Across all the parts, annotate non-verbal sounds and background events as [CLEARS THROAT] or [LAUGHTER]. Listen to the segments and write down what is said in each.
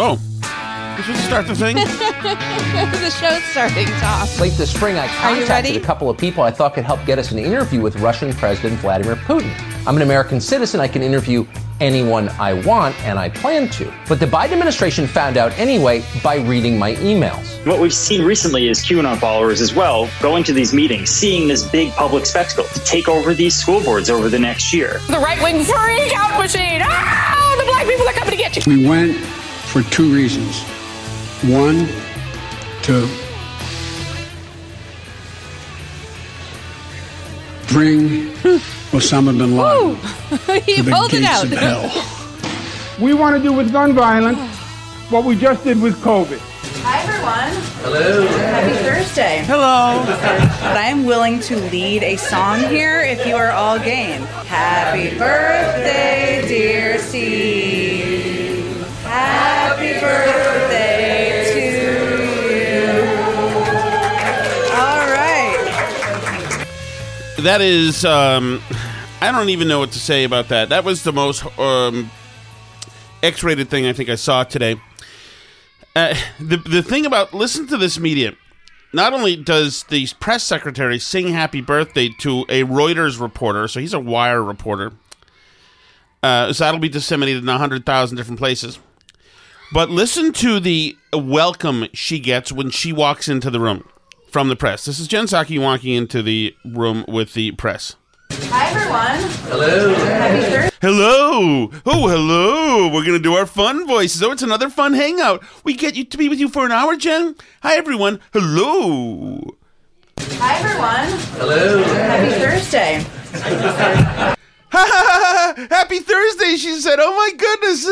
Oh, this was start the thing. [LAUGHS] the show's starting, Tom. Late this spring, I contacted a couple of people I thought could help get us an interview with Russian President Vladimir Putin. I'm an American citizen. I can interview anyone I want, and I plan to. But the Biden administration found out anyway by reading my emails. What we've seen recently is QAnon followers as well going to these meetings, seeing this big public spectacle to take over these school boards over the next year. The right wing freak out machine. Ah, the black people are coming to get you. We went for two reasons. One, to bring [LAUGHS] Osama bin Laden to [LAUGHS] the pulled it gates out. of [LAUGHS] hell. We want to do with gun violence what we just did with COVID. Hi, everyone. Hello. Happy Thursday. Hello. But I am willing to lead a song here if you are all game. Happy birthday, dear Steve. Birthday to you. All right. That is, um, I don't even know what to say about that. That was the most um, X-rated thing I think I saw today. Uh, the the thing about listen to this media. Not only does the press secretary sing "Happy Birthday" to a Reuters reporter, so he's a Wire reporter. Uh, so that'll be disseminated in hundred thousand different places. But listen to the welcome she gets when she walks into the room from the press. This is Jen Psaki walking into the room with the press. Hi, everyone. Hello. Happy Thursday. Hello. Oh, hello. We're going to do our fun voices. Oh, it's another fun hangout. We get you to be with you for an hour, Jen. Hi, everyone. Hello. Hi, everyone. Hello. Happy Thursday. [LAUGHS] Ha ha ha ha! Happy Thursday, she said. Oh my goodness.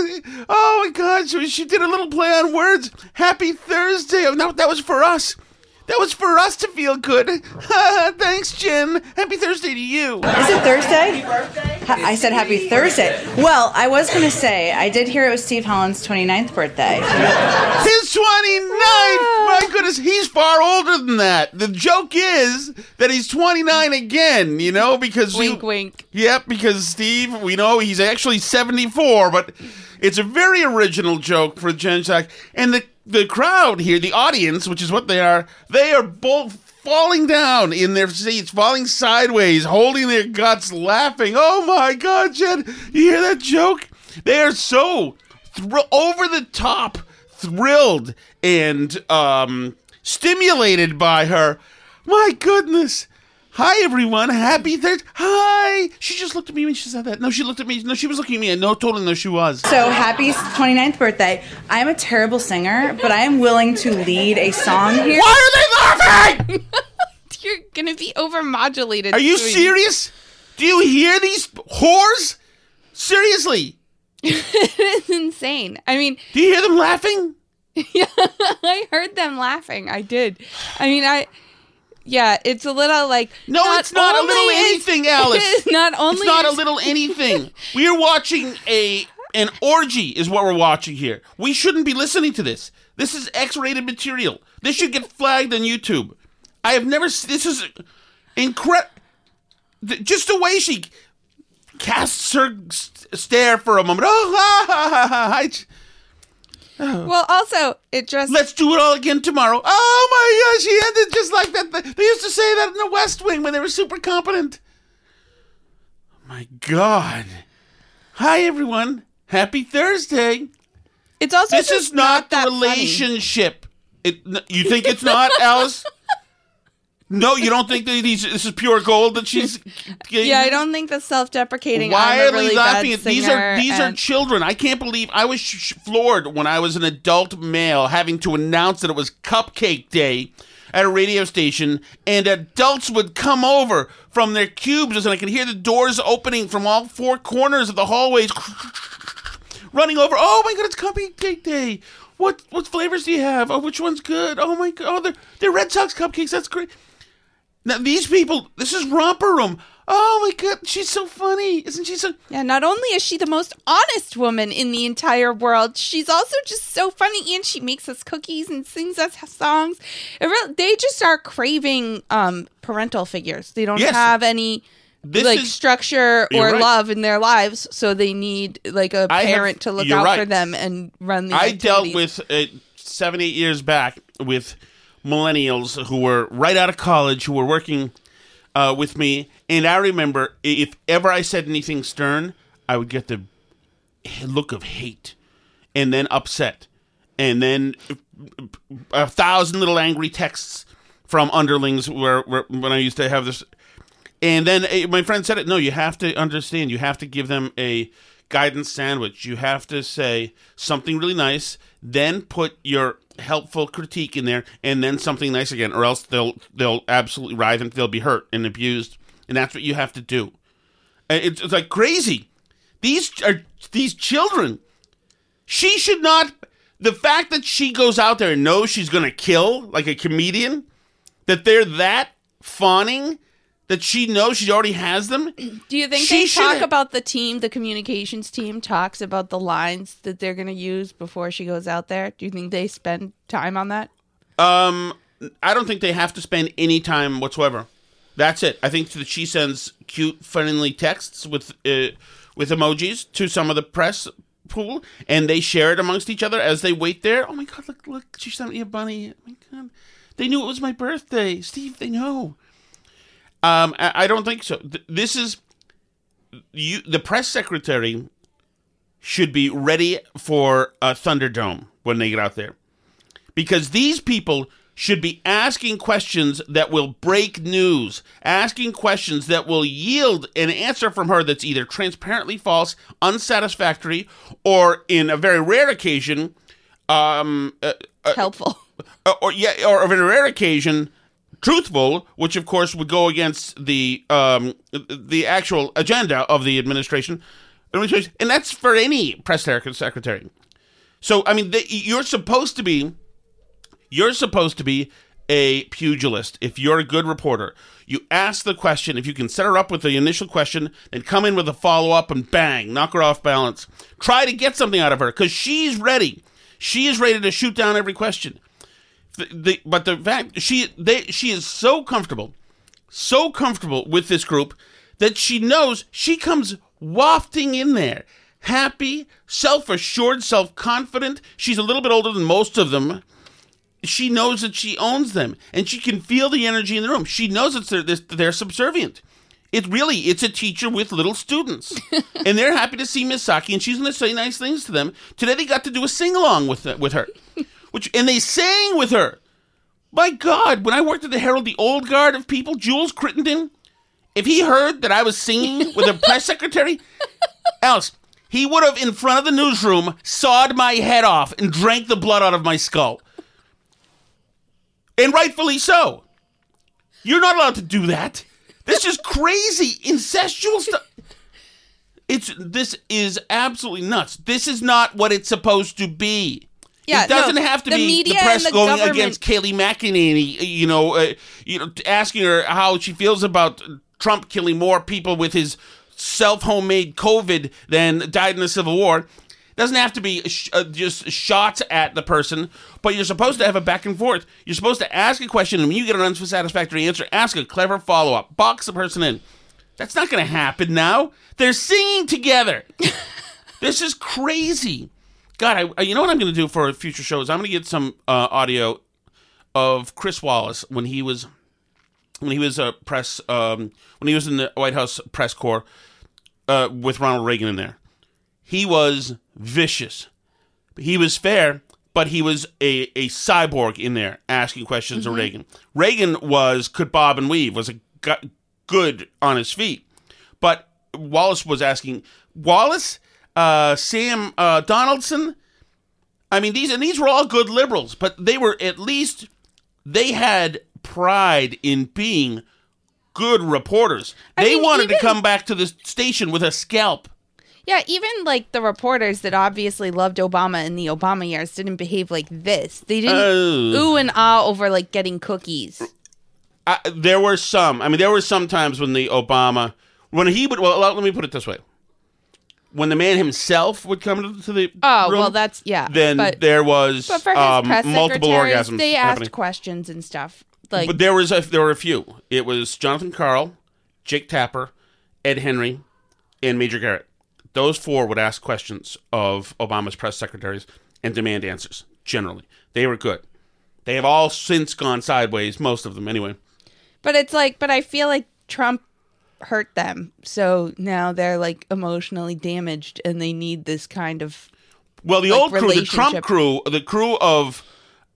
Oh my God. She, she did a little play on words. Happy Thursday. No, that was for us. That was for us to feel good. Thanks, Jim. Happy Thursday to you. Is it Thursday? Ha- I said happy Thursday. Well, I was going to say, I did hear it was Steve Holland's 29th birthday. His 29th! My goodness, he's far older than that. The joke is that he's 29 again, you know, because. Wink, you- wink. Yep, because Steve, we know he's actually 74, but it's a very original joke for Jen Shack. And the, the crowd here, the audience, which is what they are, they are both falling down in their seats, falling sideways, holding their guts, laughing. Oh my God, Jen, you hear that joke? They are so thr- over the top thrilled and um, stimulated by her. My goodness. Hi, everyone. Happy Thursday. Hi. She just looked at me when she said that. No, she looked at me. No, she was looking at me. I no, totally no, she was. So happy 29th birthday. I am a terrible singer, but I am willing to lead a song here. Why are they laughing? [LAUGHS] You're gonna be overmodulated. Are you soon. serious? Do you hear these whores? Seriously. it is [LAUGHS] insane. I mean, Do you hear them laughing? [LAUGHS] yeah, I heard them laughing. I did. I mean, I. Yeah, it's a little like No, it's not a little anything, Alice. It is not only It's not a little anything. we are watching a an orgy is what we're watching here. We shouldn't be listening to this. This is X-rated material. This should get flagged on YouTube. I have never this is incredible just the way she casts her stare for a moment. Oh, ha, ha, ha, ha. J- Well, also it just Let's do it all again tomorrow. Oh my gosh, he ended just like that. They used to say that in the West Wing when they were super competent. My God. Hi, everyone. Happy Thursday. It's also This is not, that the relationship. It, you think it's not, Alice? No, you don't think that these, this is pure gold that she's. [LAUGHS] Yeah, I don't think the self-deprecating. Why are really laughing at these are these are children? I can't believe I was sh- floored when I was an adult male having to announce that it was Cupcake Day at a radio station, and adults would come over from their cubes, and I could hear the doors opening from all four corners of the hallways, [LAUGHS] running over. Oh my God, it's Cupcake Day! What what flavors do you have? Oh, which one's good? Oh my God, oh, they're they're Red Sox cupcakes. That's great. Now these people, this is romper room. Oh my god, she's so funny, isn't she? So Yeah, not only is she the most honest woman in the entire world, she's also just so funny, and she makes us cookies and sings us songs. Really, they just are craving um, parental figures. They don't Yes. have any This like is- structure or right. love in their lives, so they need like a I have- parent to look out for them and run the. I dealt with uh, seven, eight years back with millennials who were right out of college who were working uh, with me, and I remember if ever I said anything stern, I would get the look of hate, and then upset, and then a thousand little angry texts from underlings where, where when I used to have this and then uh, my friend said it. No, you have to understand. You have to give them a guidance sandwich. You have to say something really nice, then put your helpful critique in there, and then something nice again, or else they'll they'll absolutely writhe and they'll be hurt and abused. And that's what you have to do. It's, it's like crazy. These are these children. She should not. The fact that she goes out there and knows she's to kill like a comedian, that they're that fawning, that she knows she already has them. Do you think She they talk have- about the team, the communications team talks about the lines that they're going to use before she goes out there? Do you think they spend time on that? Um, I don't think they have to spend any time whatsoever. That's it. I think that she sends cute, friendly texts with uh, with emojis to some of the press pool, and they share it amongst each other as they wait there. Oh my god! Look, look! She sent me a bunny. Oh my god! They knew it was my birthday, Steve. They know. Um, I, I don't think so. Th- this is you. The press secretary should be ready for a Thunderdome when they get out there because these people should be asking questions that will break news, asking questions that will yield an answer from her that's either transparently false, unsatisfactory, or in a very rare occasion, um, uh, uh, Helpful. uh, or yeah, or of a rare occasion, truthful, which of course would go against the um, the actual agenda of the administration, administration, and that's for any press secretary. So I mean, they, you're supposed to be you're supposed to be a pugilist. If you're a good reporter, you ask the question. If you can set her up with the initial question, then come in with a follow up and bang, knock her off balance. Try to get something out of her because she's ready. She is ready to shoot down every question. The, the, but the fact she they she is so comfortable, so comfortable with this group that she knows she comes wafting in there, happy, self assured, self confident. She's a little bit older than most of them she knows that she owns them and she can feel the energy in the room. She knows that they're, they're subservient. It really, it's a teacher with little students. [LAUGHS] and they're happy to see Miss Psaki and she's going to say nice things to them. Today they got to do a sing along with, with her. Which And they sang with her. My God, when I worked at the Herald, the old guard of people, Jules Crittenden, if he heard that I was singing with a [LAUGHS] press secretary, else he would have, in front of the newsroom, sawed my head off and drank the blood out of my skull and rightfully so. You're not allowed to do that. This is crazy, incestual stuff. It's this is absolutely nuts. This is not what it's supposed to be. Yeah, it doesn't no, have to the be media the press the going government- against Kayleigh McEnany. You know, uh, you know, asking her how she feels about Trump killing more people with his self-homemade COVID than died in the Civil War. Doesn't have to be sh- uh, just shots at the person, but you're supposed to have a back and forth. You're supposed to ask a question, and when you get an unsatisfactory answer, ask a clever follow-up. Box the person in. That's not going to happen now. They're singing together. [LAUGHS] this is crazy. God, I, you know what I'm going to do for future shows? I'm going to get some uh, audio of Chris Wallace when he was when he was a press um, when he was in the White House press corps uh, with Ronald Reagan in there. He was vicious. He was fair, but he was a, a cyborg in there asking questions of Reagan. Reagan was could bob and weave, was a gu- good on his feet, but Wallace was asking Wallace, uh, Sam uh, Donaldson. I mean these and these were all good liberals, but they were at least they had pride in being good reporters. I they mean, wanted to come back to the station with a scalp. Yeah, even like the reporters that obviously loved Obama in the Obama years didn't behave like this. They didn't Oh. ooh and ah over like getting cookies. I, there were some. I mean, there were some times when the Obama, when he would. Well, let me put it this way: when the man himself would come to, to the Oh room, well, that's yeah. then but, there was but for his um, press multiple orgasms they asked happening. questions and stuff. Like but there was a, there were a few. It was Jonathan Karl, Jake Tapper, Ed Henry, and Major Garrett. Those four would ask questions of Obama's press secretaries and demand answers. Generally, they were good. They have all since gone sideways. Most of them, anyway. But it's like, but I feel like Trump hurt them, so now they're like emotionally damaged, and they need this kind of. Well, the like, old crew, the Trump crew, the crew of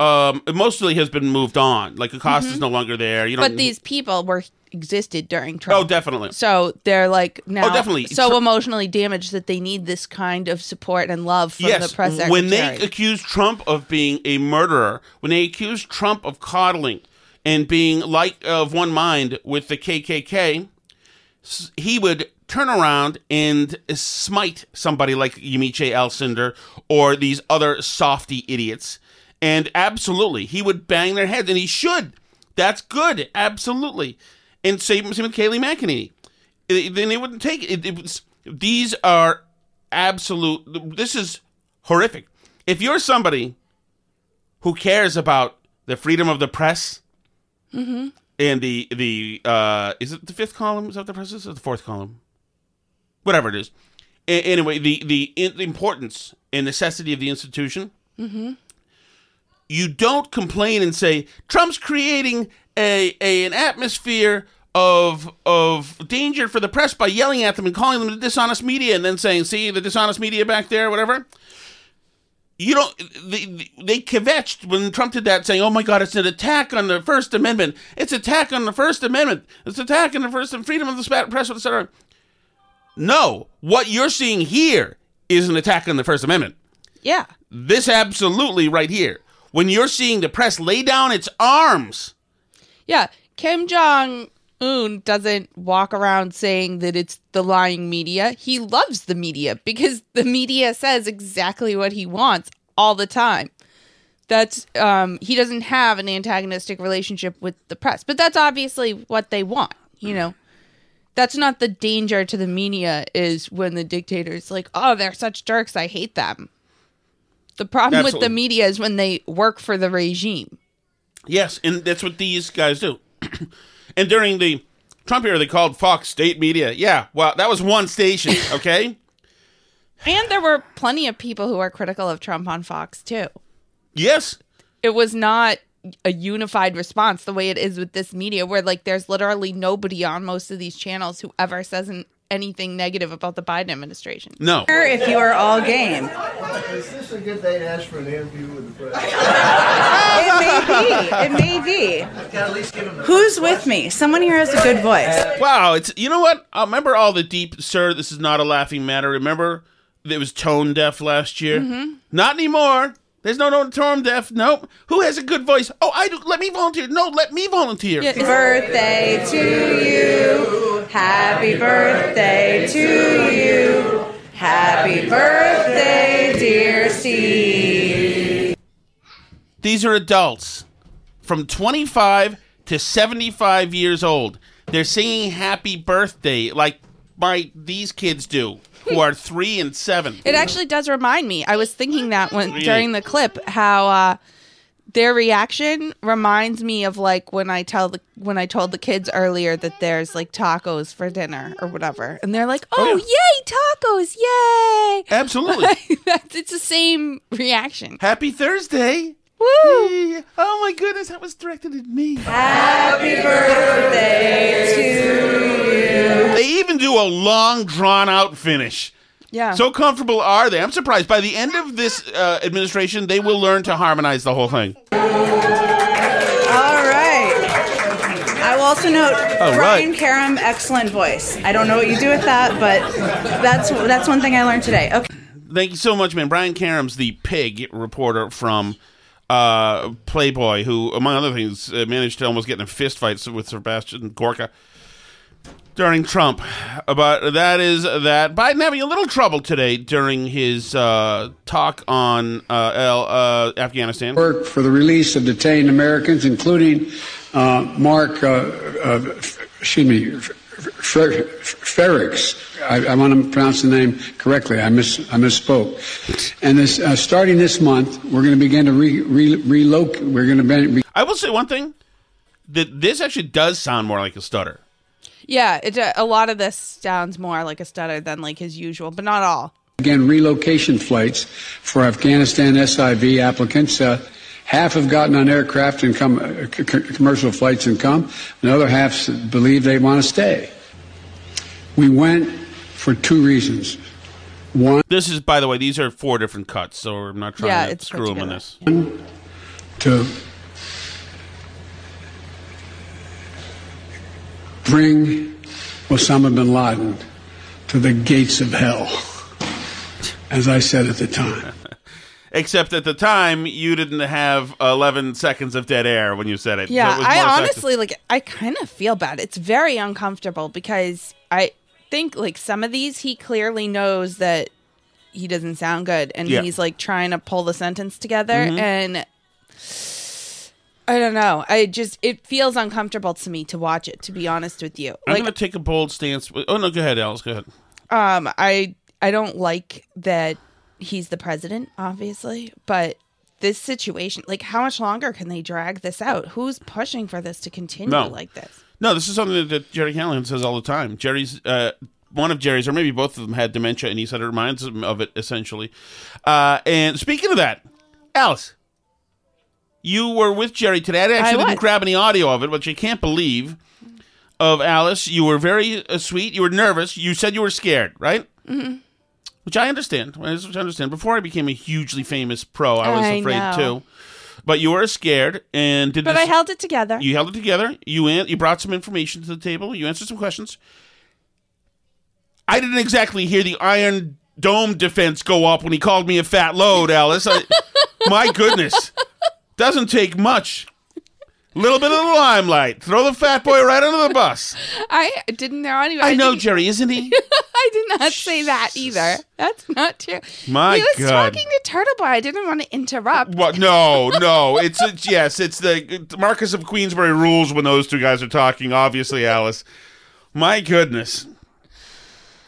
um, mostly has been moved on. Like Acosta's Mhm. no longer there. You know, But these people were existed during Trump. Oh, definitely. So they're like now Oh, definitely. so Tr- emotionally damaged that they need this kind of support and love from yes, the press secretary. when they accused Trump of being a murderer, when they accused Trump of coddling and being like of one mind with the KKK, he would turn around and smite somebody like Yamiche Alcindor or these other softy idiots. And absolutely, he would bang their heads, and he should. That's good, absolutely. And same, same with Kayleigh McEnany. Then they wouldn't take it. it was, these are absolute. This is horrific. If you're somebody who cares about the freedom of the press Mm-hmm. And the the uh, is it the fifth column? Is that the press is? Or the fourth column? Whatever it is. A- anyway, the the, in- the importance and necessity of the institution. Mm-hmm. You don't complain and say Trump's creating a, a an atmosphere of of danger for the press by yelling at them and calling them the dishonest media and then saying, "See the dishonest media back there, whatever." You don't. They, they kvetched when Trump did that, saying, "Oh my God, it's an attack on the First Amendment. It's attack on the First Amendment. It's attack on the First and freedom of the press, etc." No, what you're seeing here is an attack on the First Amendment. Yeah. This absolutely right here. When you're seeing the press lay down its arms, Yeah, Kim Jong Un doesn't walk around saying that it's the lying media. He loves the media because the media says exactly what he wants all the time. That's um he doesn't have an antagonistic relationship with the press. But that's obviously what they want, you know. That's not the danger to the media is when the dictator's like, "Oh, they're such jerks, I hate them." The problem with Absolutely. the media is when they work for the regime. yes, and that's what these guys do. [CLEARS THROAT] and during the Trump era, they called Fox state media. Yeah, well, that was one station, [LAUGHS] okay? And there were plenty of people who are critical of Trump on Fox too. yes, It was not a unified response the way it is with this media, where like there's literally nobody on most of these channels who ever says an- anything negative about the Biden administration. no. If you are all game. Is this a good day to ask for an interview with the press? It may be. It may be. Who's with me? Someone here has a good voice. Wow, it's you know what? I remember all the deep, sir. This is not a laughing matter. Remember, it was tone deaf last year. Mm-hmm. Not anymore. There's no no tone deaf. Nope. Who has a good voice? Oh, I do. Let me volunteer. No, let me volunteer. Birthday to you. Happy birthday to you. Happy birthday, dear Steve. These are adults from 25 to 75 years old. They're singing happy birthday like my these kids do who are 3 and 7. It actually does remind me. I was thinking that when during the clip how uh, their reaction reminds me of like when I tell the when I told the kids earlier that there's like tacos for dinner or whatever, and they're like, "Oh, oh yay, tacos! Yay!" [LAUGHS] Absolutely. That's, it's the same reaction. Happy Thursday. Woo! Oh my goodness, that was directed at me. Happy birthday to you. They even do a long drawn out finish. Yeah. So comfortable are they? I'm surprised. By the end of this uh, administration, they will learn to harmonize the whole thing. All right. I will also note All Brian right. Karem, excellent voice. I don't know what you do with that, but that's that's one thing I learned today. Okay. Thank you so much, man. Brian Karem's the pig reporter from uh, Playboy, who, among other things, uh, managed to almost get in a fist fight with Sebastian Gorka during Trump. But that is that Biden having a little trouble today during his uh, talk on uh, El, uh, Afghanistan. Work for the release of detained Americans, including uh, Mark, uh, uh, excuse me, Ferrix. I, I want to pronounce the name correctly. I miss I misspoke. And this uh, starting this month, we're going to begin to re, re, relocate. We're going to be, I will say one thing that this actually does sound more like a stutter. Yeah, it, uh, a lot of this sounds more like a stutter than like his usual, but not all. Again, relocation flights for Afghanistan SIV applicants. Uh, half have gotten on aircraft and come uh, c- c- commercial flights and come. Another half believe they want to stay. We went for two reasons. One, This is, by the way, these are four different cuts, so I'm not trying Yeah, to it's screw them in together. this. to bring Osama bin Laden to the gates of hell, as I said at the time. [LAUGHS] Except at the time, you didn't have 11 seconds of dead air when you said it. So Yeah, it was I more effective. honestly like. I kind of feel bad. It's very uncomfortable because I think like some of these he clearly knows that he doesn't sound good, and Yeah. he's like trying to pull the sentence together, Mhm. and I don't know. I just it feels uncomfortable to me to watch it. To be honest with you, I'm like to take a bold stance. Oh, no, go ahead, Alice. Go ahead. um, I I don't like that he's the president, obviously, but this situation, like, how much longer can they drag this out? Who's pushing for this to continue No. like this? No, this is something that, that Gerry Callahan says all the time. Gerry's uh, one of Gerry's, or maybe both of them, had dementia, and he said it reminds him of it essentially. Uh, and speaking of that, Alice, you were with Gerry today. I actually I didn't grab any audio of it, which I can't believe. Of Alice, you were very uh, sweet. You were nervous. You said you were scared, right? hmm Which I understand. Which I understand. Before I became a hugely famous pro, I was I afraid know. too. But you were scared, and did But this- I held it together. you held it together. You an- you brought some information to the table. You answered some questions. I didn't exactly hear the Iron Dome defense go up when he called me a fat load, Alice. I, [LAUGHS] my goodness, doesn't take much. Little bit of the limelight. Throw the fat boy right under the bus. I didn't know anyway. I know didn't- Gerry, isn't he? [LAUGHS] I did not say that either. That's not true. My he was God. talking to Turtle Boy. I didn't want to interrupt. What? No, no. It's, it's yes. It's the Marquess of Queensberry rules when those two guys are talking. Obviously, Alice. My goodness.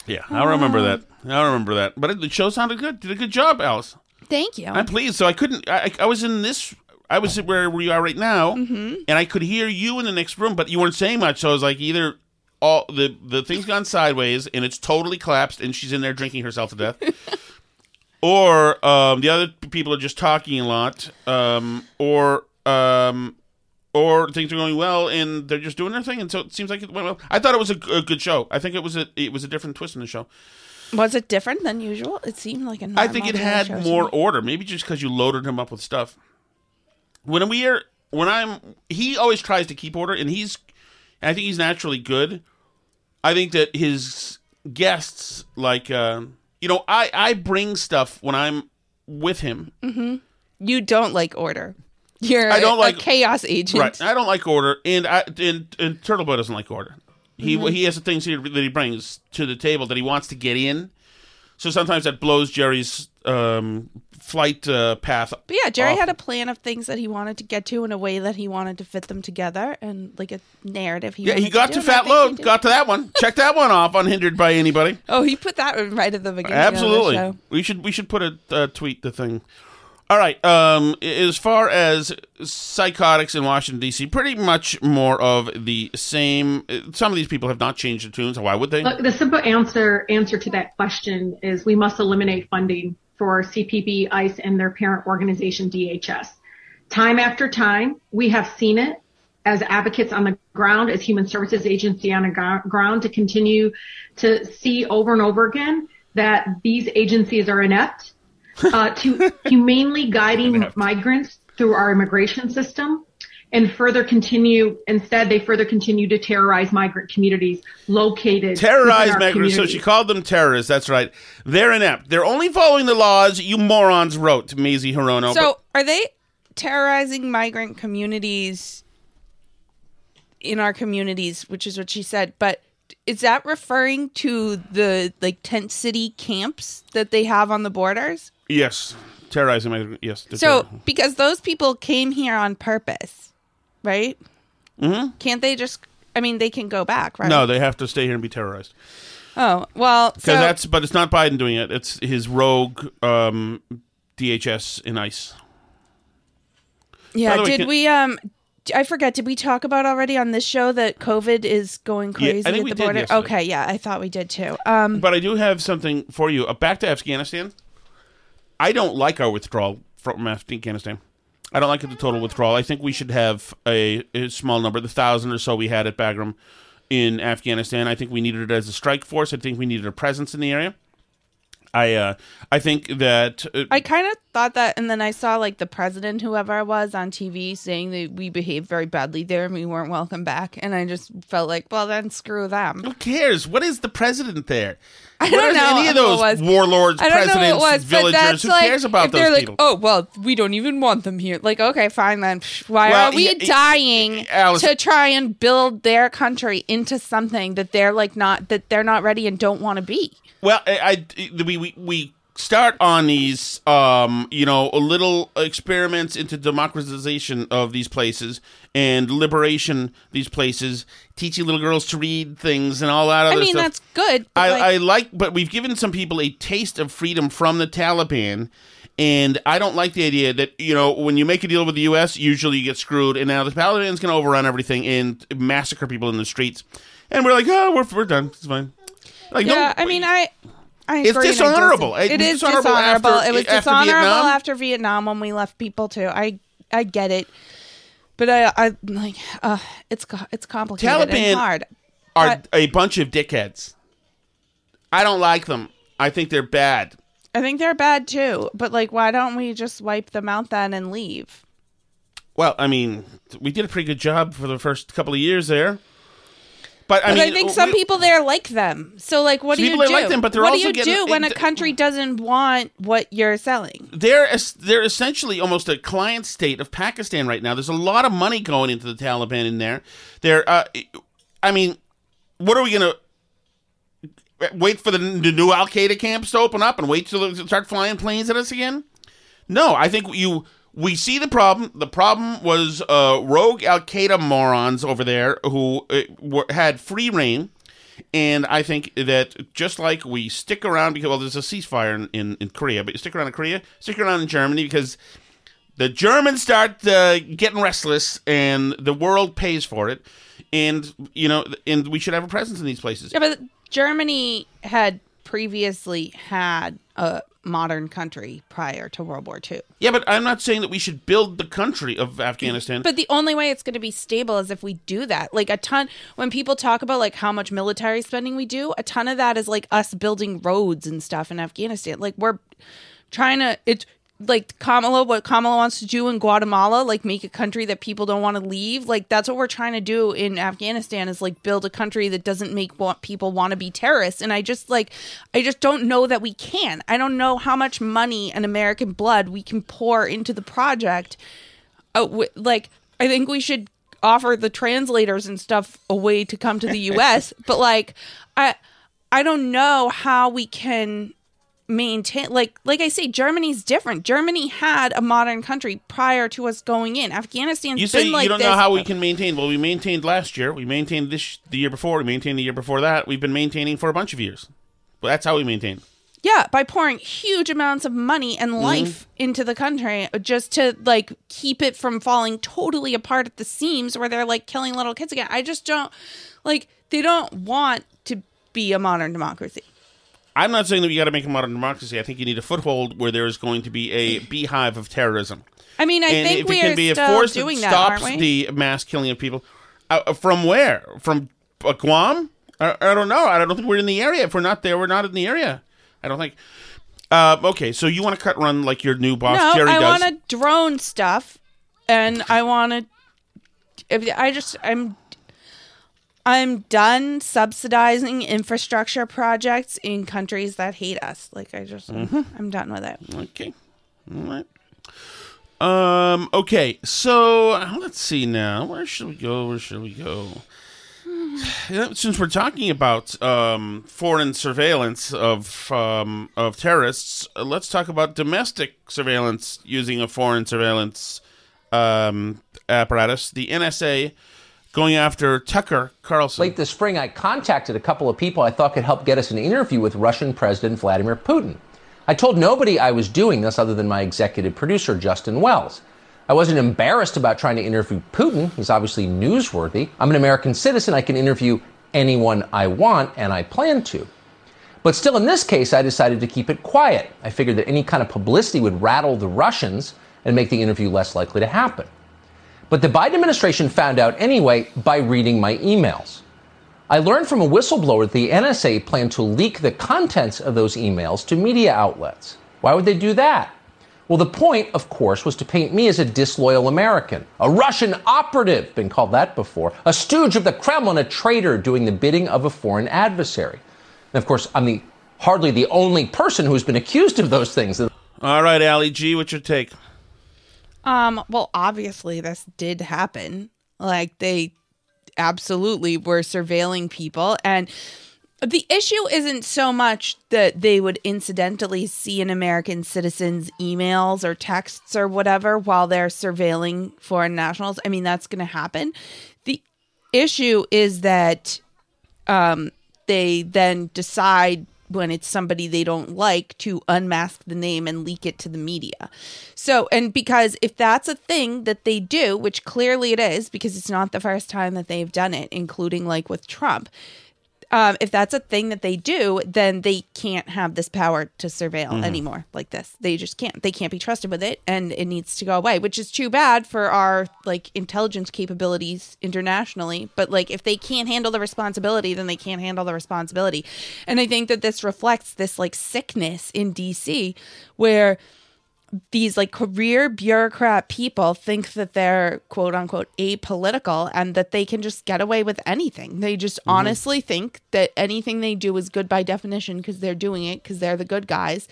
Yeah, I remember that. I remember that. But it, the show sounded good. Did a good job, Alice. Thank you. I'm pleased. So I couldn't. I, I was in this. I was sit where we are right now, Mhm. and I could hear you in the next room, but you weren't saying much. So I was like, either all the the thing's gone sideways and it's totally collapsed, and she's in there drinking herself to death, [LAUGHS] or um, the other people are just talking a lot, um, or um, or things are going well and they're just doing their thing, and so it seems like it went well. I thought it was a, a good show. I think it was a it was a different twist in the show. Was it different than usual? It seemed like a I think it had more order. Maybe just because you loaded him up with stuff. When we are, when I'm, he always tries to keep order, and he's, I think he's naturally good. I think that his guests, like, uh, you know, I I bring stuff when I'm with him. Mm-hmm. You don't like order. You're I don't a like chaos agent. Right. I don't like order, and I and, and Turtle Boy doesn't like order. He Mhm. he has the things here that he brings to the table that he wants to get in. So sometimes that blows Gerry's um, flight uh, path. But yeah, Gerry off. had a plan of things that he wanted to get to in a way that he wanted to fit them together and like a narrative. He Yeah, he got do, to and I Fat Load. Got to that one. Check that one off, unhindered by anybody. [LAUGHS] Oh, he put that one right at the beginning. Absolutely. Of the show. We should we should put a uh, tweet the thing. All right. Um, as far as psychotics in Washington D.C., pretty much more of the same. Uh, Some of these people have not changed their tunes. Why would they? Look, the simple answer answer to that question is we must eliminate funding for CPB, ICE, and their parent organization DHS. Time after time, we have seen it as advocates on the ground, as human services agency on the gro- ground, to continue to see over and over again that these agencies are inept uh, to humanely [LAUGHS] guiding migrants through our immigration system and further continue instead they further continue to terrorize migrant communities located Terrorize migrants. So she called them terrorists. That's right. They're inept. They're only following the laws you morons wrote to Mazie Hirono. So, are they terrorizing migrant communities in our communities, which is what she said? But is that referring to the like tent city camps that they have on the borders? Yes, terrorizing migrants. Yes. So, terror- because those people came here on purpose, right? Mm-hmm. Can't they just? I mean, they can go back, right? no, they have to stay here and be terrorized. Oh well, Because so that's, but it's not Biden doing it. It's his rogue um, DHS and ICE. Yeah. way, Did can- we? Um, I forget. Did we talk about already on this show that COVID is going Yeah, crazy think at the border? Okay, yeah, I thought we did too. Um, But I do have something for you. Uh, back to Afghanistan. I don't like our withdrawal from Afghanistan. I don't like the total withdrawal. I think we should have a, a small number, the thousand or so we had at Bagram in Afghanistan. I think we needed it as a strike force. I think we needed a presence in the area. I uh, I think that uh, I kind of thought that, and then I saw like the president, whoever it was, on TV saying that we behaved very badly there and we weren't welcome back, and I just felt like, well, then screw them. who cares? What is the president there? I What don't know any of those was. warlords, I presidents, was, villagers? Who like, cares about if they're those like, people? oh well, we don't even want them here. Like, okay, fine then. Why Well, are we yeah, yeah, dying Alice- to try and build their country into something that they're like not that they're not ready and don't want to be? Well, I, I- we, we we start on these, um, you know, a little experiments into democratization of these places and liberation these places, teaching little girls to read things and all that I mean, stuff. that's good. I, like- I like, but we've given some people a taste of freedom from the Taliban. And I don't like the idea that, you know, when you make a deal with the U.S., usually you get screwed. And now the Taliban's going to overrun everything and massacre people in the streets. And we're like, oh, we're, we're done. It's fine. Like, yeah, no, I mean, I. I It's dishonorable. It It's is dishonorable dishonorable. after- it was after dishonorable Vietnam. after Vietnam when we left people too. I I get it, but I I like uh, it's it's complicated Taliban and hard. are But- a bunch of dickheads. I don't like them. I think they're bad. I think they're bad too. But like, why don't we just wipe them out then and leave? Well, I mean, we did a pretty good job for the first couple of years there. But I but mean, I think some we- people there like them. So like, what do you do? there like them, but they're what do you getting- do when a country doesn't want what you're selling? they're they're essentially almost a client state of Pakistan right now. There's a lot of money going into the Taliban in there. They're, uh, I mean, what are we gonna wait for the, the new Al Qaeda camps to open up and wait till they start flying planes at us again? No, I think you. We see the problem. The problem was uh, rogue Al Qaeda morons over there who uh, were, had free reign. And I think that just like we stick around because well, there's a ceasefire in, in, in Korea, but you stick around in Korea, stick around in Germany because the Germans start uh, getting restless, and the world pays for it. And you know, and we should have a presence in these places. Yeah, but Germany had previously had a modern country prior to World War II. Yeah, but I'm not saying that we should build the country of Afghanistan. But the only way it's going to be stable is if we do that. Like a ton, when people talk about like how much military spending we do, a ton of that is like us building roads and stuff in Afghanistan. Like we're trying to, it's like Kamala, what Kamala wants to do in Guatemala, like make a country that people don't want to leave. Like that's what we're trying to do in Afghanistan is like build a country that doesn't make people want to be terrorists. And I just like, I just don't know that we can. I don't know how much money and American blood we can pour into the project uh, w- like I think we should offer the translators and stuff a way to come to the US, [LAUGHS] but like I I don't know how we can maintain like like I say Germany's different. Germany had a modern country prior to us going in. Afghanistan's You say been like you don't this. know how we can maintain. Well, we maintained last year. We maintained this the year before. We maintained the year before that. We've been maintaining for a bunch of years. Well, that's how we maintain. Yeah, by pouring huge amounts of money and Mm-hmm. life into the country just to like keep it from falling totally apart at the seams where they're like killing little kids again. I just don't like they don't want to be a modern democracy. I'm not saying that you got to make a modern democracy. I think you need a foothold where there is going to be a beehive of terrorism. I mean, I and think if we it can are be a force that that, stops the mass killing of people, uh, from where? From uh, Guam? I, I don't know. I don't think we're in the area. If we're not there, we're not in the area. I don't think. Uh, okay, so you want to cut run like your new boss no, Gerry I does? want to drone stuff, and I want to. I just I'm. I'm done subsidizing infrastructure projects in countries that hate us. Like I just, Mhm. I'm done with it. Okay. All right. Um. Okay. So let's see now. Where should we go? Where should we go? [SIGHS] Since we're talking about um, foreign surveillance of um, of terrorists, uh, let's talk about domestic surveillance using a foreign surveillance um, apparatus. The NSA going after Tucker Carlson. Late this spring, I contacted a couple of people I thought could help get us an interview with Russian President Vladimir Putin. I told nobody I was doing this other than my executive producer, Justin Wells. I wasn't embarrassed about trying to interview Putin. He's obviously newsworthy. I'm an American citizen. I can interview anyone I want, and I plan to. But still, in this case, I decided to keep it quiet. I figured that any kind of publicity would rattle the Russians and make the interview less likely to happen. But the Biden administration found out anyway by reading my emails. I learned from a whistleblower that the NSA planned to leak the contents of those emails to media outlets. Why would they do that? Well, the point, of course, was to paint me as a disloyal American, a Russian operative, been called that before, a stooge of the Kremlin, a traitor doing the bidding of a foreign adversary. And of course, I'm the hardly the only person who's been accused of those things. All right, Ali G, what's your take? Um, well, obviously this did happen. Like they absolutely were surveilling people and the issue isn't so much that they would incidentally see an American citizen's emails or texts or whatever while they're surveilling foreign nationals. I mean, that's going to happen. The issue is that um, they then decide when it's somebody they don't like to unmask the name and leak it to the media. So, and because if that's a thing that they do, which clearly it is, because it's not the first time that they've done it, including like with Trump. Um, if that's a thing that they do, then they can't have this power to surveil Mhm. anymore like this. They just can't. They can't be trusted with it, and it needs to go away, which is too bad for our like intelligence capabilities internationally. But like, if they can't handle the responsibility, then they can't handle the responsibility. And I think that this reflects this like sickness in DC, where these like career bureaucrat people think that they're quote unquote apolitical and that they can just get away with anything. They just honestly think that anything they do is good by definition because they're doing it because they're the good guys.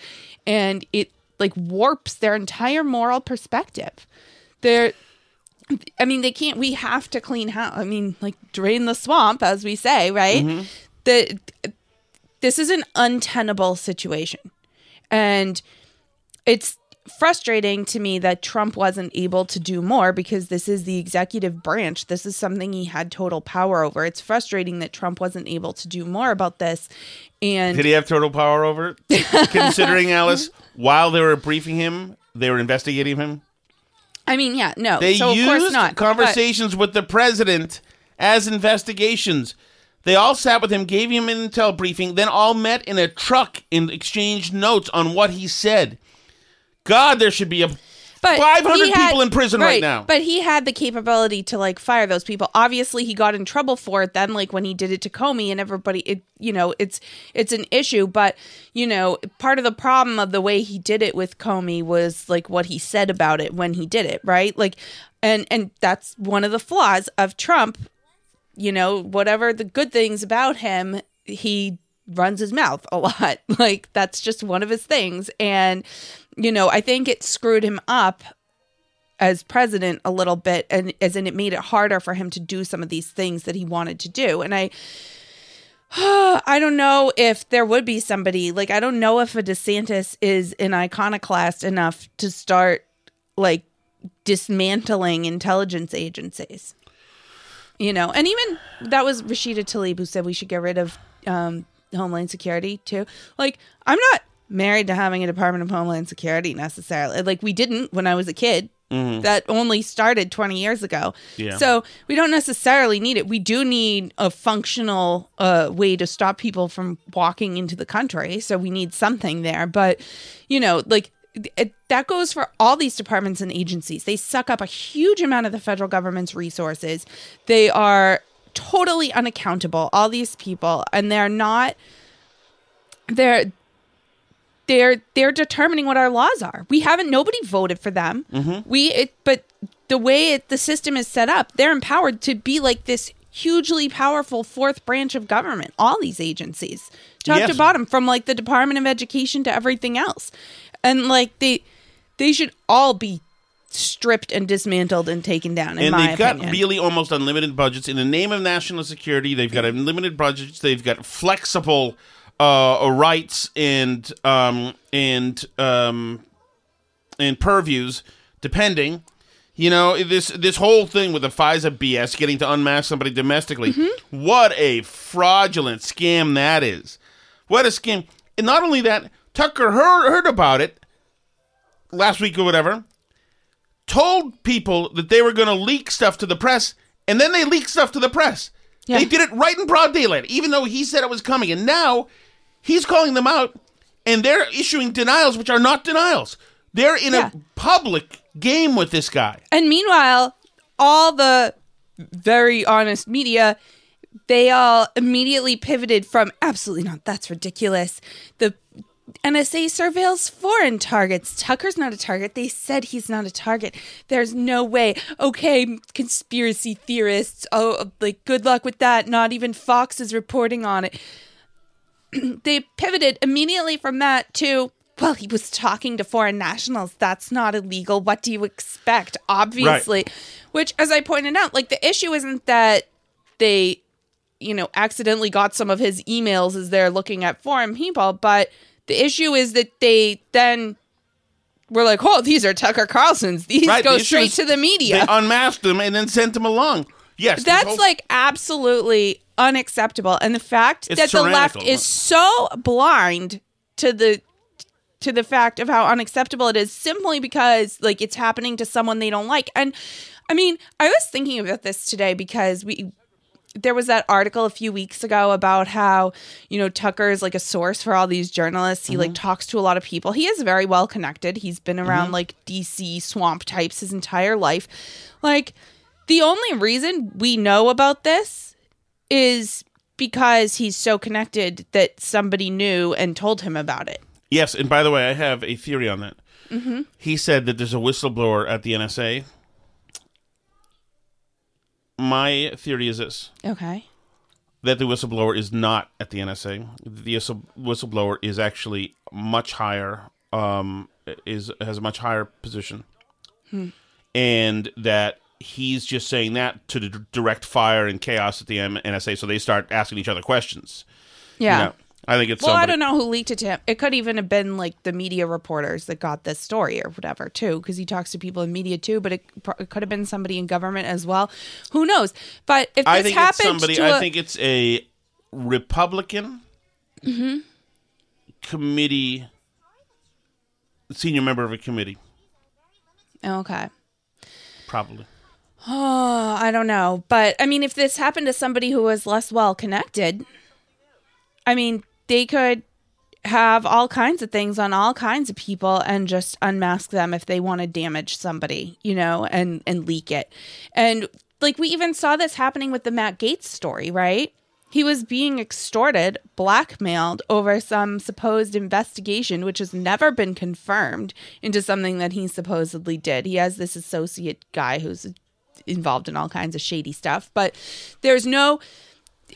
And it like warps their entire moral perspective. They're I mean, they can't. We have to clean house. I mean, like drain the swamp, as we say, right? Mhm. The this is an untenable situation, and it's frustrating to me that Trump wasn't able to do more because this is the executive branch. This is something he had total power over. It's frustrating that Trump wasn't able to do more about this. And Did he have total power over it? [LAUGHS] Considering Alice, while they were briefing him, they were investigating him. I mean, yeah, no. They so of used course not. but- conversations with the president as investigations. They all sat with him, gave him an intel briefing, then all met in a truck and exchanged notes on what he said. God, there should be a But 500 had- people in prison right, now. But he had the capability to like fire those people. Obviously, he got in trouble for it then, like when he did it to Comey and everybody. It you know it's it's an issue, but you know part of the problem of the way he did it with Comey was like what he said about it when he did it, right? Like, and and that's one of the flaws of Trump. You know, whatever the good things about him, he runs his mouth a lot. [LAUGHS] Like that's just one of his things. And, you know, I think it screwed him up as president a little bit, and as in it made it harder for him to do some of these things that he wanted to do. And I, [SIGHS] I don't know if there would be somebody like I don't know if a DeSantis is an iconoclast enough to start like dismantling intelligence agencies. You know, and even that was Rashida Tlaib who said we should get rid of um, Homeland Security too. Like, I'm not married to having a Department of Homeland Security necessarily. Like, we didn't when I was a kid. Mhm. That only started 20 years ago. Yeah. So we don't necessarily need it. We do need a functional uh, way to stop people from walking into the country. So we need something there. But, you know, like it, that goes for all these departments and agencies. They suck up a huge amount of the federal government's resources. They are totally unaccountable, all these people, and they're not they're they're they're determining what our laws are. We haven't nobody voted for them. Mhm. We it, but the way it, the system is set up, they're empowered to be like this hugely powerful fourth branch of government. All these agencies, top Yes. to bottom, from like the Department of Education to everything else, and like they they should all be stripped and dismantled and taken down. And they've got opinion. really almost unlimited budgets in the name of national security. They've got unlimited budgets. They've got flexible uh, rights and um, and um, and purviews, depending. You know this this whole thing with the FISA BS, getting to unmask somebody domestically. Mm-hmm. What a fraudulent scam that is! What a scam! And not only that, Tucker heard heard about it last week or whatever told people that they were going to leak stuff to the press, and then they leaked stuff to the press. They did it right in broad daylight, even though he said it was coming. And now he's calling them out, and they're issuing denials, which are not denials. They're in a public game with this guy. And meanwhile, all the very honest media, they all immediately pivoted from absolutely not, that's ridiculous. The NSA surveils foreign targets. Tucker's not a target. They said he's not a target. There's no way. Okay, conspiracy theorists. Oh, like good luck with that. Not even Fox is reporting on it. [CLEARS THROAT] they pivoted immediately from that to well, he was talking to foreign nationals. That's not illegal. What do you expect? Obviously. Which, as I pointed out, like the issue isn't that they, you know, accidentally got some of his emails as they're looking at foreign people, but the issue is that they then were like, oh, these are Tucker Carlson's. These Right, go the straight to the media. They unmasked them and then sent them along. Yes, That's whole- like absolutely unacceptable. And the fact It's that the left tyrannical. is so blind to the to the fact of how unacceptable it is simply because like it's happening to someone they don't like. And I mean, I was thinking about this today because we there was that article a few weeks ago about how you know Tucker is like a source for all these journalists. He like talks to a lot of people. He is very well connected. He's been around Mhm. like DC swamp types his entire life. Like the only reason we know about this is because he's so connected that somebody knew and told him about it. Yes, and by the way, I have a theory on that. Mm-hmm. He said that there's a whistleblower at the NSA. My theory is this Okay. that the whistleblower is not at the NSA. The whistle- whistleblower is actually much higher, um, is has a much higher position, Hmm. and that he's just saying that to d- direct fire and chaos at the M- NSA, so they start asking each other questions. You Yeah. know, I think it's well, I don't know who leaked it to him. It could even have been like the media reporters that got this story or whatever, too, because he talks to people in media too. But it, it could have been somebody in government as well. Who knows? But if this I think it's happened somebody. to I think it's a Republican Mhm. committee, senior member of a committee, okay. probably. Oh, [SIGHS] I don't know. But I mean, if this happened to somebody who was less well connected, I mean, they could have all kinds of things on all kinds of people and just unmask them if they want to damage somebody, you know, and and leak it. And like we even saw this happening with the Matt Gaetz story, right? He was being extorted, blackmailed over some supposed investigation, which has never been confirmed into something that he supposedly did. He has this associate guy who's involved in all kinds of shady stuff, but there's no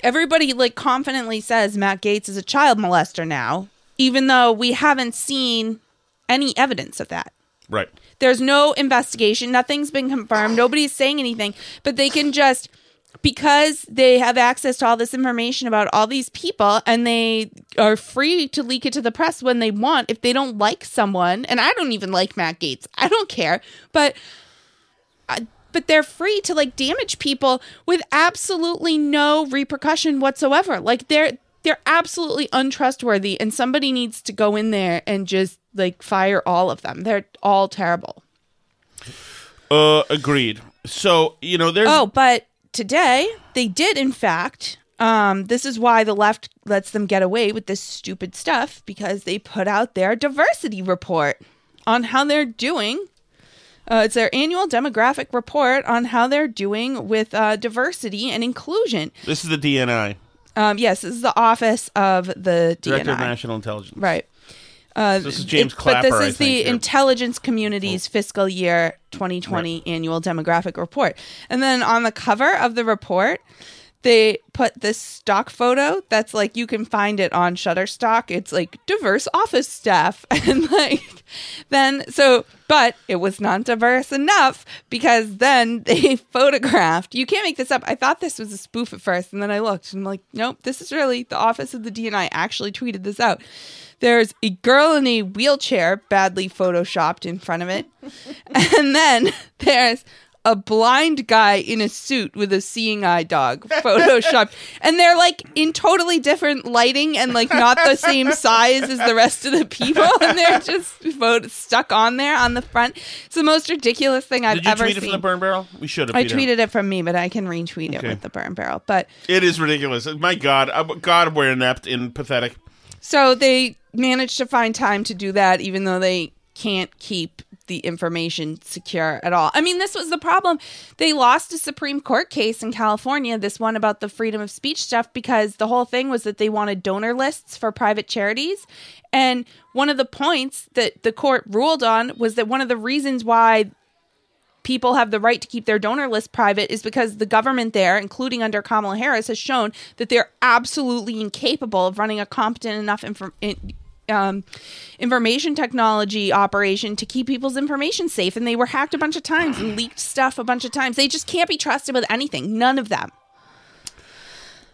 everybody like confidently says Matt Gaetz is a child molester now, even though we haven't seen any evidence of that. Right. There's no investigation. Nothing's been confirmed. Nobody's saying anything, but they can just because they have access to all this information about all these people and they are free to leak it to the press when they want if they don't like someone and i don't even like matt gaetz i don't care but uh, but they're free to like damage people with absolutely no repercussion whatsoever like they're they're absolutely untrustworthy and somebody needs to go in there and just like fire all of them they're all terrible Uh, agreed. So you know, there's Oh, but today they did, in fact. Um, this is why the left lets them get away with this stupid stuff because they put out their diversity report on how they're doing. Uh, it's their annual demographic report on how they're doing with uh, diversity and inclusion. this is the DNI, Um, yes, this is the office of the Director of National Intelligence. Right. Uh, This is James it- But this Clapper, is the intelligence community's fiscal year 2020 annual demographic report. And then on the cover of the report, they put this stock photo that's like you can find it on Shutterstock. It's like diverse office staff. [LAUGHS] And like then so but it was not diverse enough because then [LAUGHS] they photographed. You can't make this up. I thought this was a spoof at first, and then I looked and I'm like, nope, this is really the office of the DNI actually tweeted this out. There's a girl in a wheelchair, badly photoshopped in front of it. [LAUGHS] and then there's a blind guy in a suit with a seeing eye dog [LAUGHS] photoshopped. and they're like in totally different lighting and like not the same size as the rest of the people. [LAUGHS] And they're just photo- stuck on there on the front. It's the most ridiculous thing I've ever done. Did you ever tweet it seen. from the burn barrel? We should have. I you know. tweeted it from me, but I can retweet it with the burn barrel. But It is ridiculous. My God, uh, God, we're inept and pathetic. So they managed to find time to do that, even though they can't keep the information secure at all. I mean, this was the problem. They lost a Supreme Court case in California, this one about the freedom of speech stuff, because the whole thing was that they wanted donor lists for private charities. And one of the points that the court ruled on was that one of the reasons why people have the right to keep their donor list private is because the government there, including under Kamala Harris, has shown that they're absolutely incapable of running a competent enough inform- in, um, information technology operation to keep people's information safe. And they were hacked a bunch of times and [SIGHS] leaked stuff a bunch of times. They just can't be trusted with anything. None of them.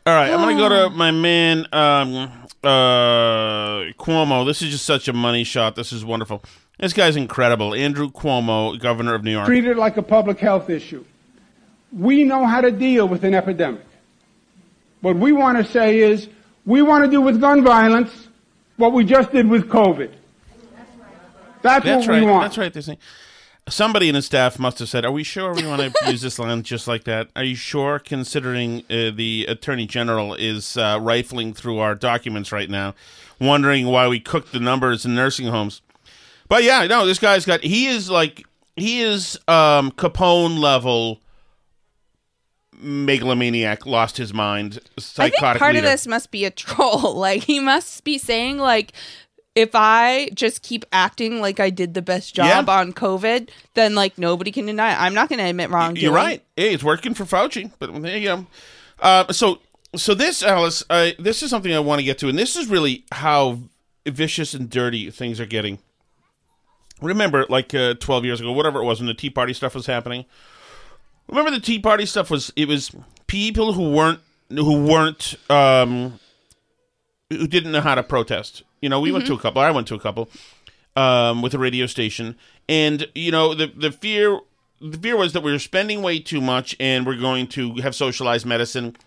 All right, I'm gonna go to [SIGHS] my man um, uh, Cuomo. This is just such a money shot. This is wonderful. This guy's incredible. Andrew Cuomo, governor of New York. treat it like a public health issue. We know how to deal with an epidemic. What we want to say is we want to do with gun violence what we just did with COVID. That's, That's what right. we want. That's right. This thing. Somebody in his staff must have said, "Are we sure we want to [LAUGHS] use this land just like that? Are you sure?" Considering uh, the attorney general is uh, rifling through our documents right now, wondering why we cooked the numbers in nursing homes. But yeah, no, this guy's got. He is like he is um, Capone level megalomaniac, lost his mind, I psychotic think part leader. of this must be a [LAUGHS] troll. Like he must be saying like if I just keep acting like I did the best job Yeah. on COVID, then like nobody can deny it. I'm not going to admit wrong. You're right. Hey, it's working for Fauci. But there you go. Uh, so, so this, Alice, uh, this is something I want to get to, and this is really how vicious and dirty things are getting. Remember, like uh, 12 years ago, whatever it was, when the Tea Party stuff was happening. Remember the Tea Party stuff was it was people who weren't who weren't um, who didn't know how to protest. You know, we went to a couple. I went to a couple um, with a radio station, and you know the the fear the fear was that we were spending way too much, and we're going to have socialized medicine,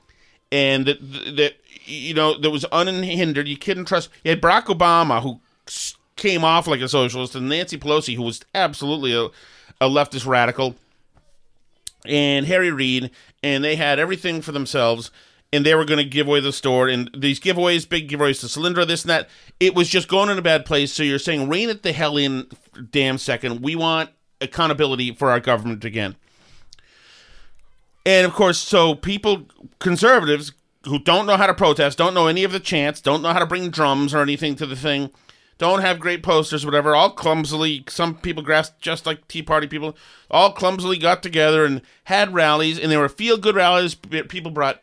and that that you know that was unhindered. You couldn't trust. You had Barack Obama who came off like a socialist, and Nancy Pelosi who was absolutely a, a leftist radical and Harry Reid, and they had everything for themselves, and they were going to give away the store. And these giveaways, big giveaways to Solyndra, this and that, it was just going in a bad place. So you're saying, rein it the hell in, damn second. We want accountability for our government again. And of course, so people, conservatives who don't know how to protest, don't know any of the chants, don't know how to bring drums or anything to the thing, don't have great posters, whatever, all clumsily, some people grasped just like Tea Party people, all clumsily got together and had rallies, and they were feel good rallies. People brought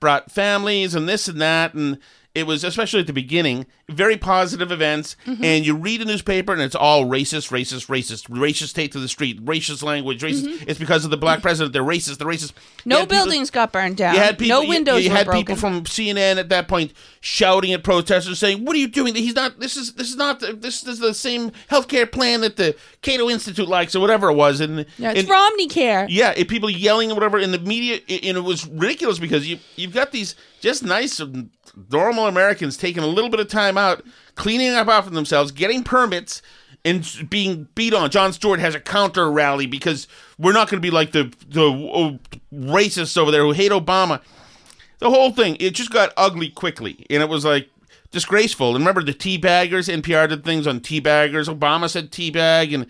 brought families and this and that, and it was especially at the beginning very positive events Mhm. and you read a newspaper and it's all racist racist racist racist take to the street racist language racist Mhm. it's because of the black president they're racist they're racist No had people- buildings got burned down. you had people, no you- windows You, were had broken. people from CNN at that point shouting at protesters, saying, "What are you doing? He's not. This is this is not. This is the same healthcare plan that the Cato Institute likes, or whatever it was." And yeah, it's and- Romney care. yeah, people yelling and whatever in the media, and it was ridiculous because you you've got these just nice, normal Americans taking a little bit of time out, cleaning up after themselves, getting permits, and being beat on. Jon Stewart has a counter rally because we're not going to be like the the oh, racists over there who hate Obama. The whole thing, it just got ugly quickly, and it was like disgraceful. And remember the tea baggers? NPR did things on tea baggers. Obama said tea bag, and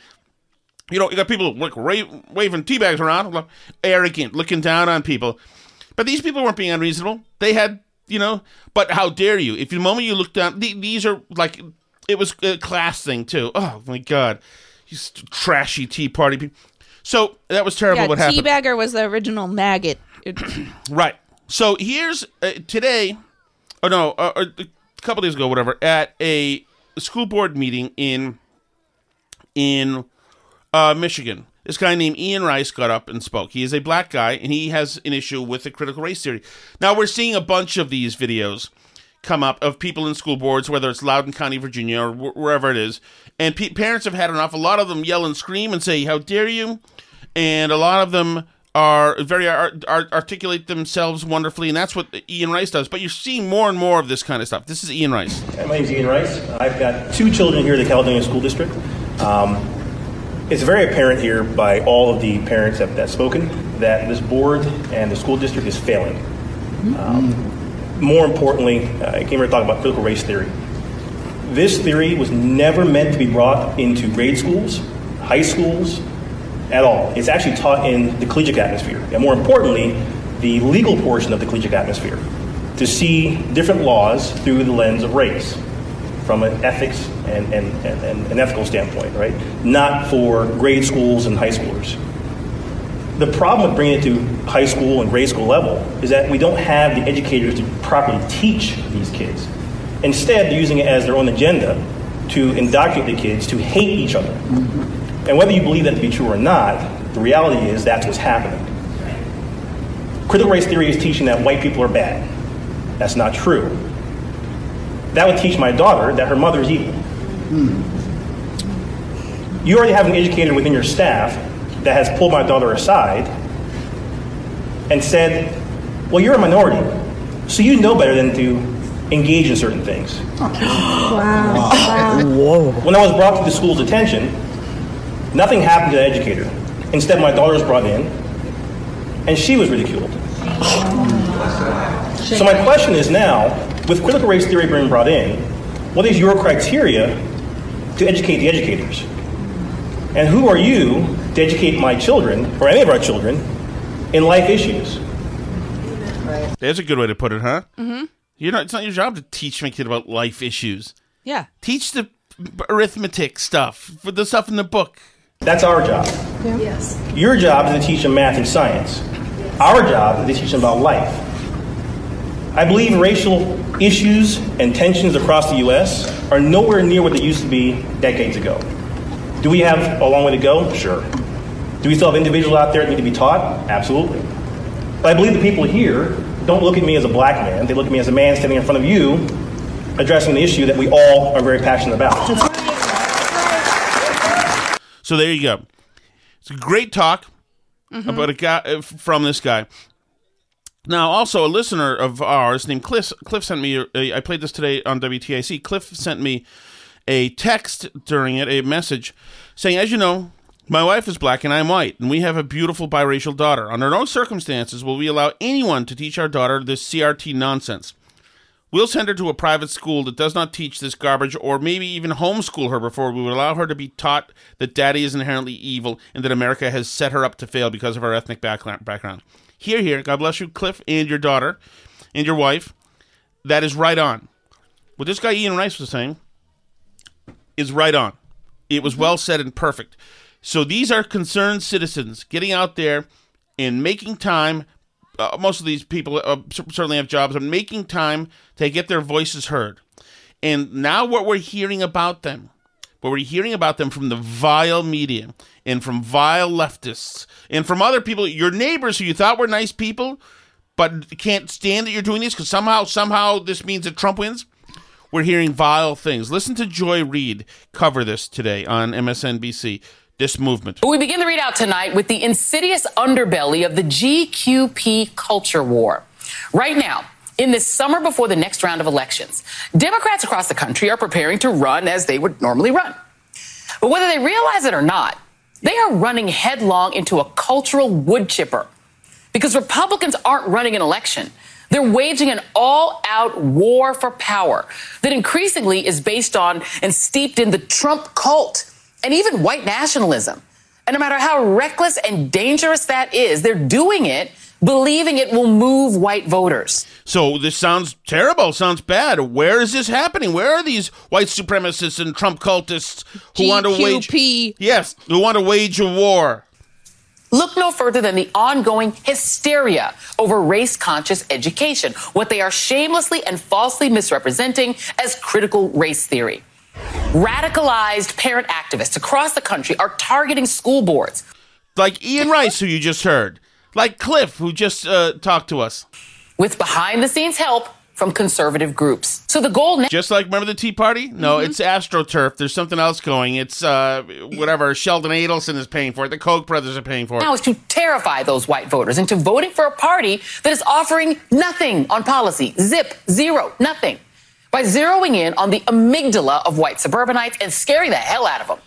you know, you got people like waving teabags around, arrogant, looking down on people. But these people weren't being unreasonable. They had, you know, but how dare you? If the moment you look down, the- these are like, it was a class thing too. Oh my God. These trashy Tea Party people. So that was terrible yeah, what happened. Teabagger was the original maggot. [CLEARS THROAT] Right. So here's uh, today, oh no, uh, uh, a couple days ago, whatever, at a school board meeting in in uh, Michigan. This guy named Ian Rice got up and spoke. He is a black guy, and he has an issue with the critical race theory. Now we're seeing a bunch of these videos come up of people in school boards, whether it's Loudoun County, Virginia, or wh- wherever it is, and pe- parents have had enough. A lot of them yell and scream and say, "How dare you!" and a lot of them are very ar- ar- articulate themselves wonderfully, and that's what Ian Rice does. But you're seeing more and more of this kind of stuff. This is Ian Rice. Hi, My name's Ian Rice. I've got two children here at the Caledonia School District. Um, it's very apparent here by all of the parents that have spoken that this board and the school district is failing. Um, more importantly, uh, I came here to talk about critical race theory. This theory was never meant to be brought into grade schools, high schools, at all. It's actually taught in the collegiate atmosphere, and more importantly, the legal portion of the collegiate atmosphere, to see different laws through the lens of race, from an ethics and, and, and, an ethical standpoint, right? Not for grade schools and high schoolers. The problem with bringing it to high school and grade school level is that we don't have the educators to properly teach these kids. Instead, they're using it as their own agenda to indoctrinate the kids to hate each other. And whether you believe that to be true or not, the reality is that's what's happening. Critical race theory is teaching that white people are bad. That's not true. That would teach my daughter that her mother is evil. Hmm. You already have an educator within your staff that has pulled my daughter aside and said, Well, you're a minority, so you know better than to engage in certain things. [GASPS] Wow. Whoa. When I was brought to the school's attention, nothing happened to the educator. Instead, my daughter was brought in, and she was ridiculed. So my question is now, with critical race theory being brought in, what is your criteria to educate the educators? And who are you to educate my children, or any of our children, in life issues? There's a good way to put it, huh? Mhm. You're not. It's not your job to teach my kid about life issues. Yeah. Teach the arithmetic stuff, for the stuff in the book. That's our job. Yes. Your job is to teach them math and science. Our job is to teach them about life. I believe racial issues and tensions across the U.S. are nowhere near what they used to be decades ago. Do we have a long way to go? Sure. Do we still have individuals out there that need to be taught? Absolutely. But I believe the people here don't look at me as a black man. They look at me as a man standing in front of you addressing the issue that we all are very passionate about. So there you go. It's a great talk Mhm. about a guy uh, from this guy. Now, also a listener of ours named Cliff. Cliff sent me. A, I played this today on WTIC. Cliff sent me a text during it, a message saying, "As you know, my wife is black and I'm white, and we have a beautiful biracial daughter. Under no circumstances will we allow anyone to teach our daughter this CRT nonsense." We'll send her to a private school that does not teach this garbage, or maybe even homeschool her before we would allow her to be taught that daddy is inherently evil and that America has set her up to fail because of her ethnic background. Here, here, God bless you, Cliff, and your daughter, and your wife. That is right on. What this guy Ian Rice was saying is right on. It was well said and perfect. So these are concerned citizens getting out there and making time, uh, most of these people uh, certainly have jobs, are making time to get their voices heard. And now what we're hearing about them, what we're hearing about them from the vile media and from vile leftists and from other people, your neighbors who you thought were nice people, but can't stand that you're doing this because somehow, somehow this means that Trump wins. We're hearing vile things. Listen to Joy Reid cover this today on MSNBC. This movement. We begin the readout tonight with the insidious underbelly of the GQP culture war. Right now, in this summer before the next round of elections, Democrats across the country are preparing to run as they would normally run. But whether they realize it or not, they are running headlong into a cultural wood chipper because Republicans aren't running an election. They're waging an all out war for power that increasingly is based on and steeped in the Trump cult and even white nationalism. And no matter how reckless and dangerous that is, they're doing it believing it will move white voters. So this sounds terrible, sounds bad. Where is this happening? Where are these white supremacists and Trump cultists who want to wage Yes, who want to wage a war? Look no further than the ongoing hysteria over race conscious education, what they are shamelessly and falsely misrepresenting as critical race theory. Radicalized parent activists across the country are targeting school boards. Like Ian Rice, who you just heard. Like Cliff, who just uh, talked to us. With behind the scenes help from conservative groups. So the goal now. Just like, remember the Tea Party? No, Mhm. it's AstroTurf. There's something else going. It's uh, whatever. Sheldon Adelson is paying for it. The Koch brothers are paying for it. now is to terrify those white voters into voting for a party that is offering nothing on policy. Zip, zero, nothing. By zeroing in on the amygdala of white suburbanites and scaring the hell out of them.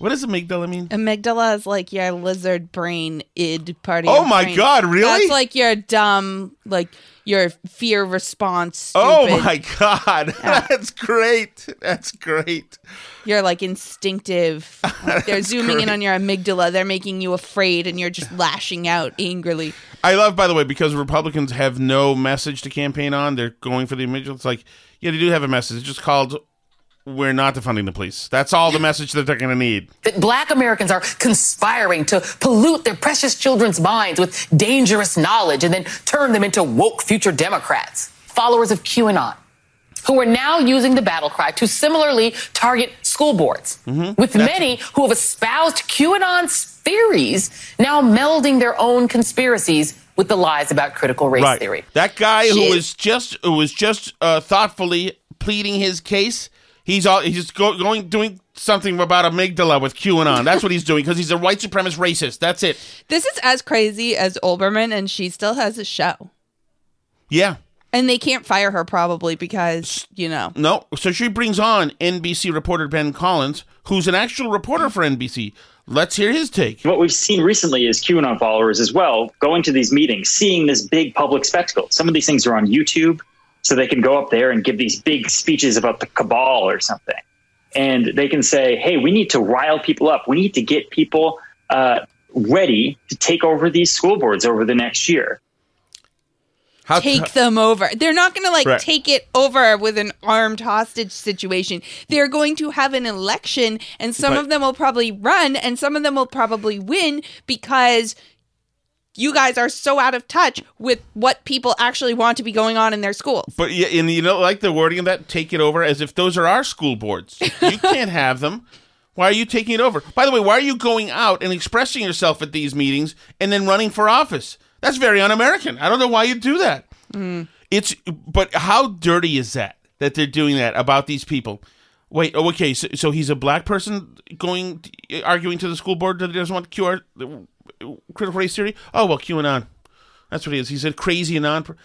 What does amygdala mean? Amygdala is like your lizard brain id part oh of Oh your my brain. God, really? That's like your dumb, like your fear response. Oh stupid- my God. [LAUGHS] That's great. That's great. You're like instinctive. [LAUGHS] Like, they're zooming in great. on your amygdala. They're making you afraid, and you're just lashing out angrily. I love, by the way, because Republicans have no message to campaign on. They're going for the amygdala. It's like, yeah, they do have a message. It's just called "We're not defunding the police." That's all the message that they're going to need. That black Americans are conspiring to pollute their precious children's minds with dangerous knowledge and then turn them into woke future Democrats, followers of QAnon, who are now using the battle cry to similarly target school boards, with many who have espoused QAnon's theories now melding their own conspiracies with the lies about critical race right. theory. That guy who Shit. was just who was just uh, thoughtfully pleading his case. He's all he's go, going doing something about amygdala with QAnon. That's what he's doing because he's a white supremacist racist. That's it. This is as crazy as Olbermann, and she still has a show. Yeah. And they can't fire her probably because, you know. No. So she brings on NBC reporter Ben Collins, who's an actual reporter for NBC. Let's hear his take. What we've seen recently is QAnon followers as well going to these meetings, seeing this big public spectacle. Some of these things are on YouTube, so they can go up there and give these big speeches about the cabal or something. And they can say, hey, we need to rile people up. We need to get people uh, ready to take over these school boards over the next year. take them over. They're not going to like Right. take it over with an armed hostage situation. They're going to have an election, and some But- of them will probably run, and some of them will probably win because you guys are so out of touch with what people actually want to be going on in their schools. But yeah, and you know, like the wording of that, take it over as if those are our school boards. You [LAUGHS] can't have them. Why are you taking it over? By the way, why are you going out and expressing yourself at these meetings and then running for office? That's very un-American. I don't know why you do that. Mm. It's but how dirty is that that they're doing that about these people? Wait, oh, okay, so, so he's a black person going arguing to the school board that he doesn't want QR critical race theory. Oh well, QAnon. That's what he is. He's a crazy anon.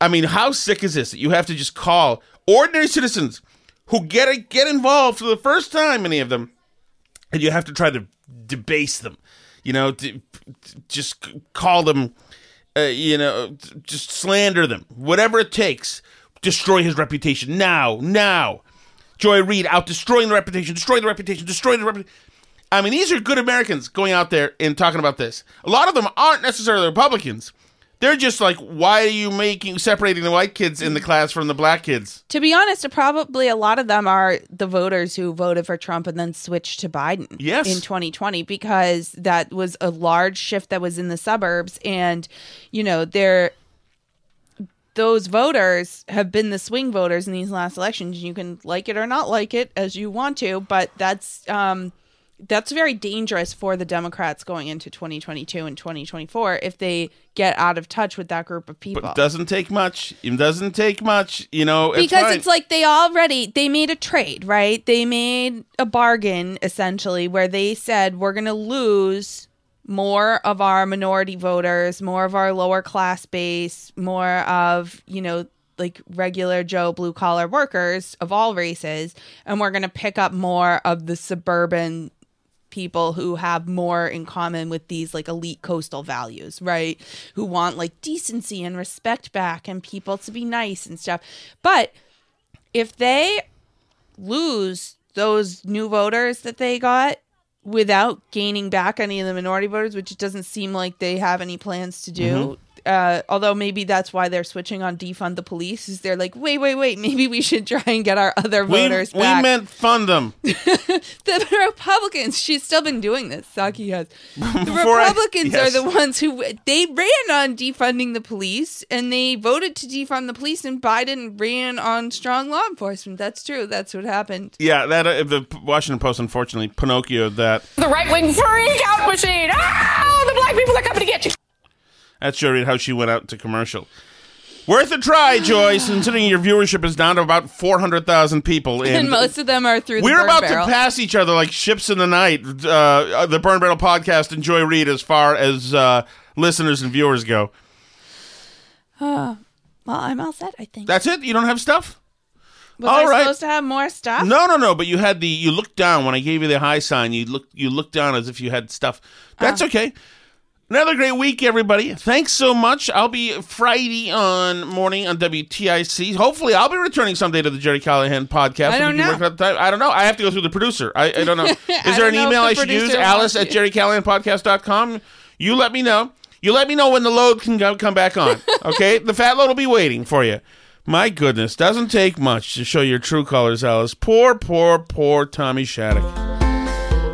I mean, how sick is this that you have to just call ordinary citizens who get get involved for the first time, many of them, and you have to try to debase them. You know, to, just call them, uh, you know, just slander them, whatever it takes. Destroy his reputation now, now. Joy Reid out destroying the reputation, destroying the reputation, destroying the reputation. I mean, these are good Americans going out there and talking about this. A lot of them aren't necessarily Republicans. They're just like, why are you making separating the white kids in the class from the black kids? To be honest, probably a lot of them are the voters who voted for Trump and then switched to Biden Yes. in 2020 because that was a large shift that was in the suburbs and you know, they're those voters have been the swing voters in these last elections. You can like it or not like it as you want to, but that's um, that's very dangerous for the Democrats going into 2022 and 2024 if they get out of touch with that group of people. But it doesn't take much. It doesn't take much. You know, it's because fine. it's like they already they made a trade, right? They made a bargain essentially where they said we're going to lose more of our minority voters, more of our lower class base, more of, you know, like regular Joe blue collar workers of all races, and we're going to pick up more of the suburban people who have more in common with these like elite coastal values, right? Who want like decency and respect back and people to be nice and stuff. But if they lose those new voters that they got without gaining back any of the minority voters, which it doesn't seem like they have any plans to do. Mm-hmm. Uh, although maybe that's why they're switching on defund the police. Is they're like, wait, wait, wait, maybe we should try and get our other we, voters we back. meant fund them. [LAUGHS] the Republicans. She's still been doing this. Psaki has. [LAUGHS] The Before I- Republicans yes. are the ones who they ran on defunding the police, and they voted to defund the police, and Biden ran on strong law enforcement. That's true. That's what happened. Yeah, that uh, the Washington Post, unfortunately, Pinocchio that. The right wing freak out machine. Ah, the black people are coming to get you. That's Jory, how she went out to commercial. Worth a try, Joyce, considering your viewership is down to about 400,000 people. [LAUGHS] And, most of them are through the We're burn about barrel. to pass each other like ships in the night, uh, the Burn Barrel podcast and Joy Reid as far as uh, listeners and viewers go. Uh, well, I'm all set. I think. That's it? You don't have stuff? Was all I right. supposed to have more stuff? No, no, no. But you had the you looked down when I gave you the high sign. You looked you looked down as if you had stuff. That's Oh. okay. Another great week, everybody. Thanks so much. I'll be Friday on morning on WTIC. Hopefully, I'll be returning someday to the Gerry Callahan podcast. I don't know. work out the time. I don't know. I have to go through the producer. I, I don't know. [LAUGHS] Is there an don't know if email I should use? Alice at gerrycallahanpodcast.com. You let me know. You let me know when the load can go, come back on. Okay? the fat load will be waiting for you. My goodness, doesn't take much to show your true colors, Alice. Poor, poor, poor Tommy Shattuck.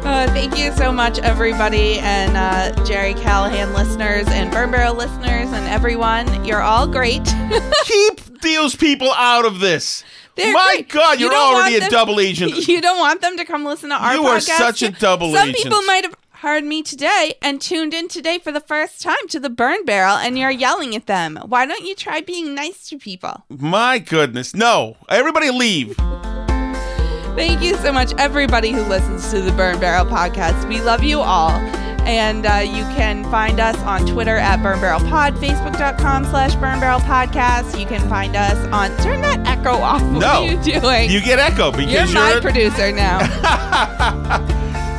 Uh, thank you so much, everybody, and uh, Gerry Callahan listeners, and Burn Barrel listeners, and everyone. You're all great. [LAUGHS] Keep those people out of this. They're My great. God, You you're don't already want a double agent. [LAUGHS] You don't want them to come listen to our You podcast. are such a double Some agent. Some people might have heard me today and tuned in today for the first time to the Burn Barrel, and you're yelling at them. Why don't you try being nice to people? My goodness. No. Everybody leave. Thank you so much, everybody who listens to the Burn Barrel podcast. We love you all. And uh, you can find us on Twitter at Burn Barrel Pod, Facebook.com slash Burn Barrel Podcast. You can find us on. Turn that echo off. What No. are you doing? You get echo because You're you're, my a- producer now.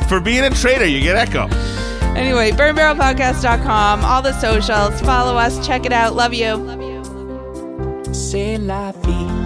[LAUGHS] for being a traitor, you get echo. anyway, burnbarrelpodcast.com, all the socials. Follow us. Check it out. Love you. C'est la vie.